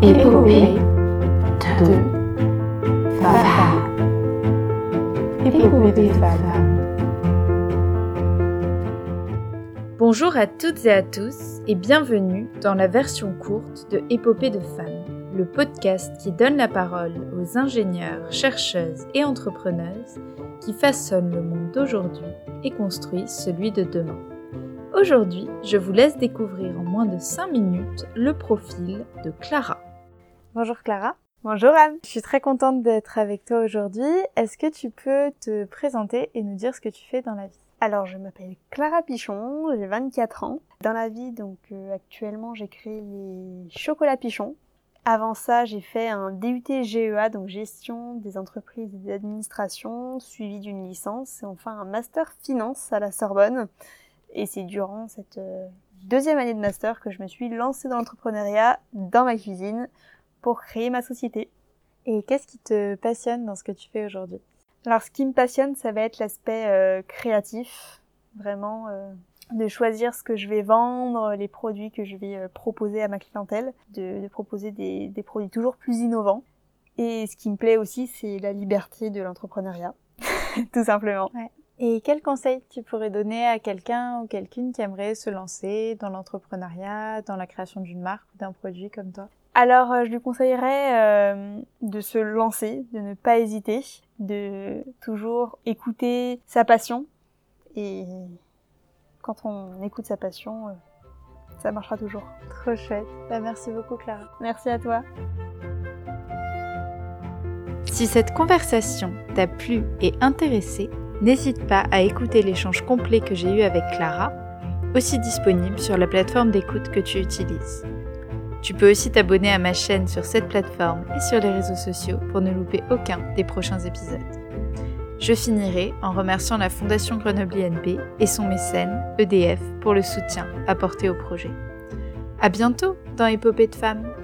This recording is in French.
Épopée de femmes. Épopée de. Bonjour à toutes et à tous et bienvenue dans la version courte de Épopée de femmes, le podcast qui donne la parole aux ingénieurs, chercheuses et entrepreneuses qui façonnent le monde d'aujourd'hui et construisent celui de demain. Aujourd'hui, je vous laisse découvrir en moins de 5 minutes le profil de Clara. Bonjour Clara. Bonjour Anne. Je suis très contente d'être avec toi aujourd'hui. Est-ce que tu peux te présenter et nous dire ce que tu fais dans la vie? Alors, je m'appelle Clara Pichon, j'ai 24 ans. Dans la vie, donc euh, actuellement, j'ai créé les chocolats Pichon. Avant ça, j'ai fait un DUT GEA, donc gestion des entreprises et des administrations, suivi d'une licence et enfin un master finance à la Sorbonne. Et c'est durant cette euh, deuxième année de master que je me suis lancée dans l'entrepreneuriat dans ma cuisine pour créer ma société. Et qu'est-ce qui te passionne dans ce que tu fais aujourd'hui? Alors ce qui me passionne, ça va être l'aspect euh, créatif, vraiment euh, de choisir ce que je vais vendre, les produits que je vais euh, proposer à ma clientèle, de, de proposer des, des, produits toujours plus innovants. Et ce qui me plaît aussi, c'est la liberté de l'entrepreneuriat, tout simplement. Ouais. Et quel conseil tu pourrais donner à quelqu'un ou quelqu'une qui aimerait se lancer dans l'entrepreneuriat, dans la création d'une marque ou d'un produit comme toi? Alors, euh, je lui conseillerais euh, de se lancer, de ne pas hésiter, de toujours écouter sa passion. Et quand on écoute sa passion, euh, ça marchera toujours. Trop chouette. Bah, merci beaucoup, Clara. Merci à toi. Si cette conversation t'a plu et intéressé, n'hésite pas à écouter l'échange complet que j'ai eu avec Clara, aussi disponible sur la plateforme d'écoute que tu utilises. Tu peux aussi t'abonner à ma chaîne sur cette plateforme et sur les réseaux sociaux pour ne louper aucun des prochains épisodes. Je finirai en remerciant la Fondation Grenoble INP et son mécène, EDF, pour le soutien apporté au projet. À bientôt dans Épopée de femmes!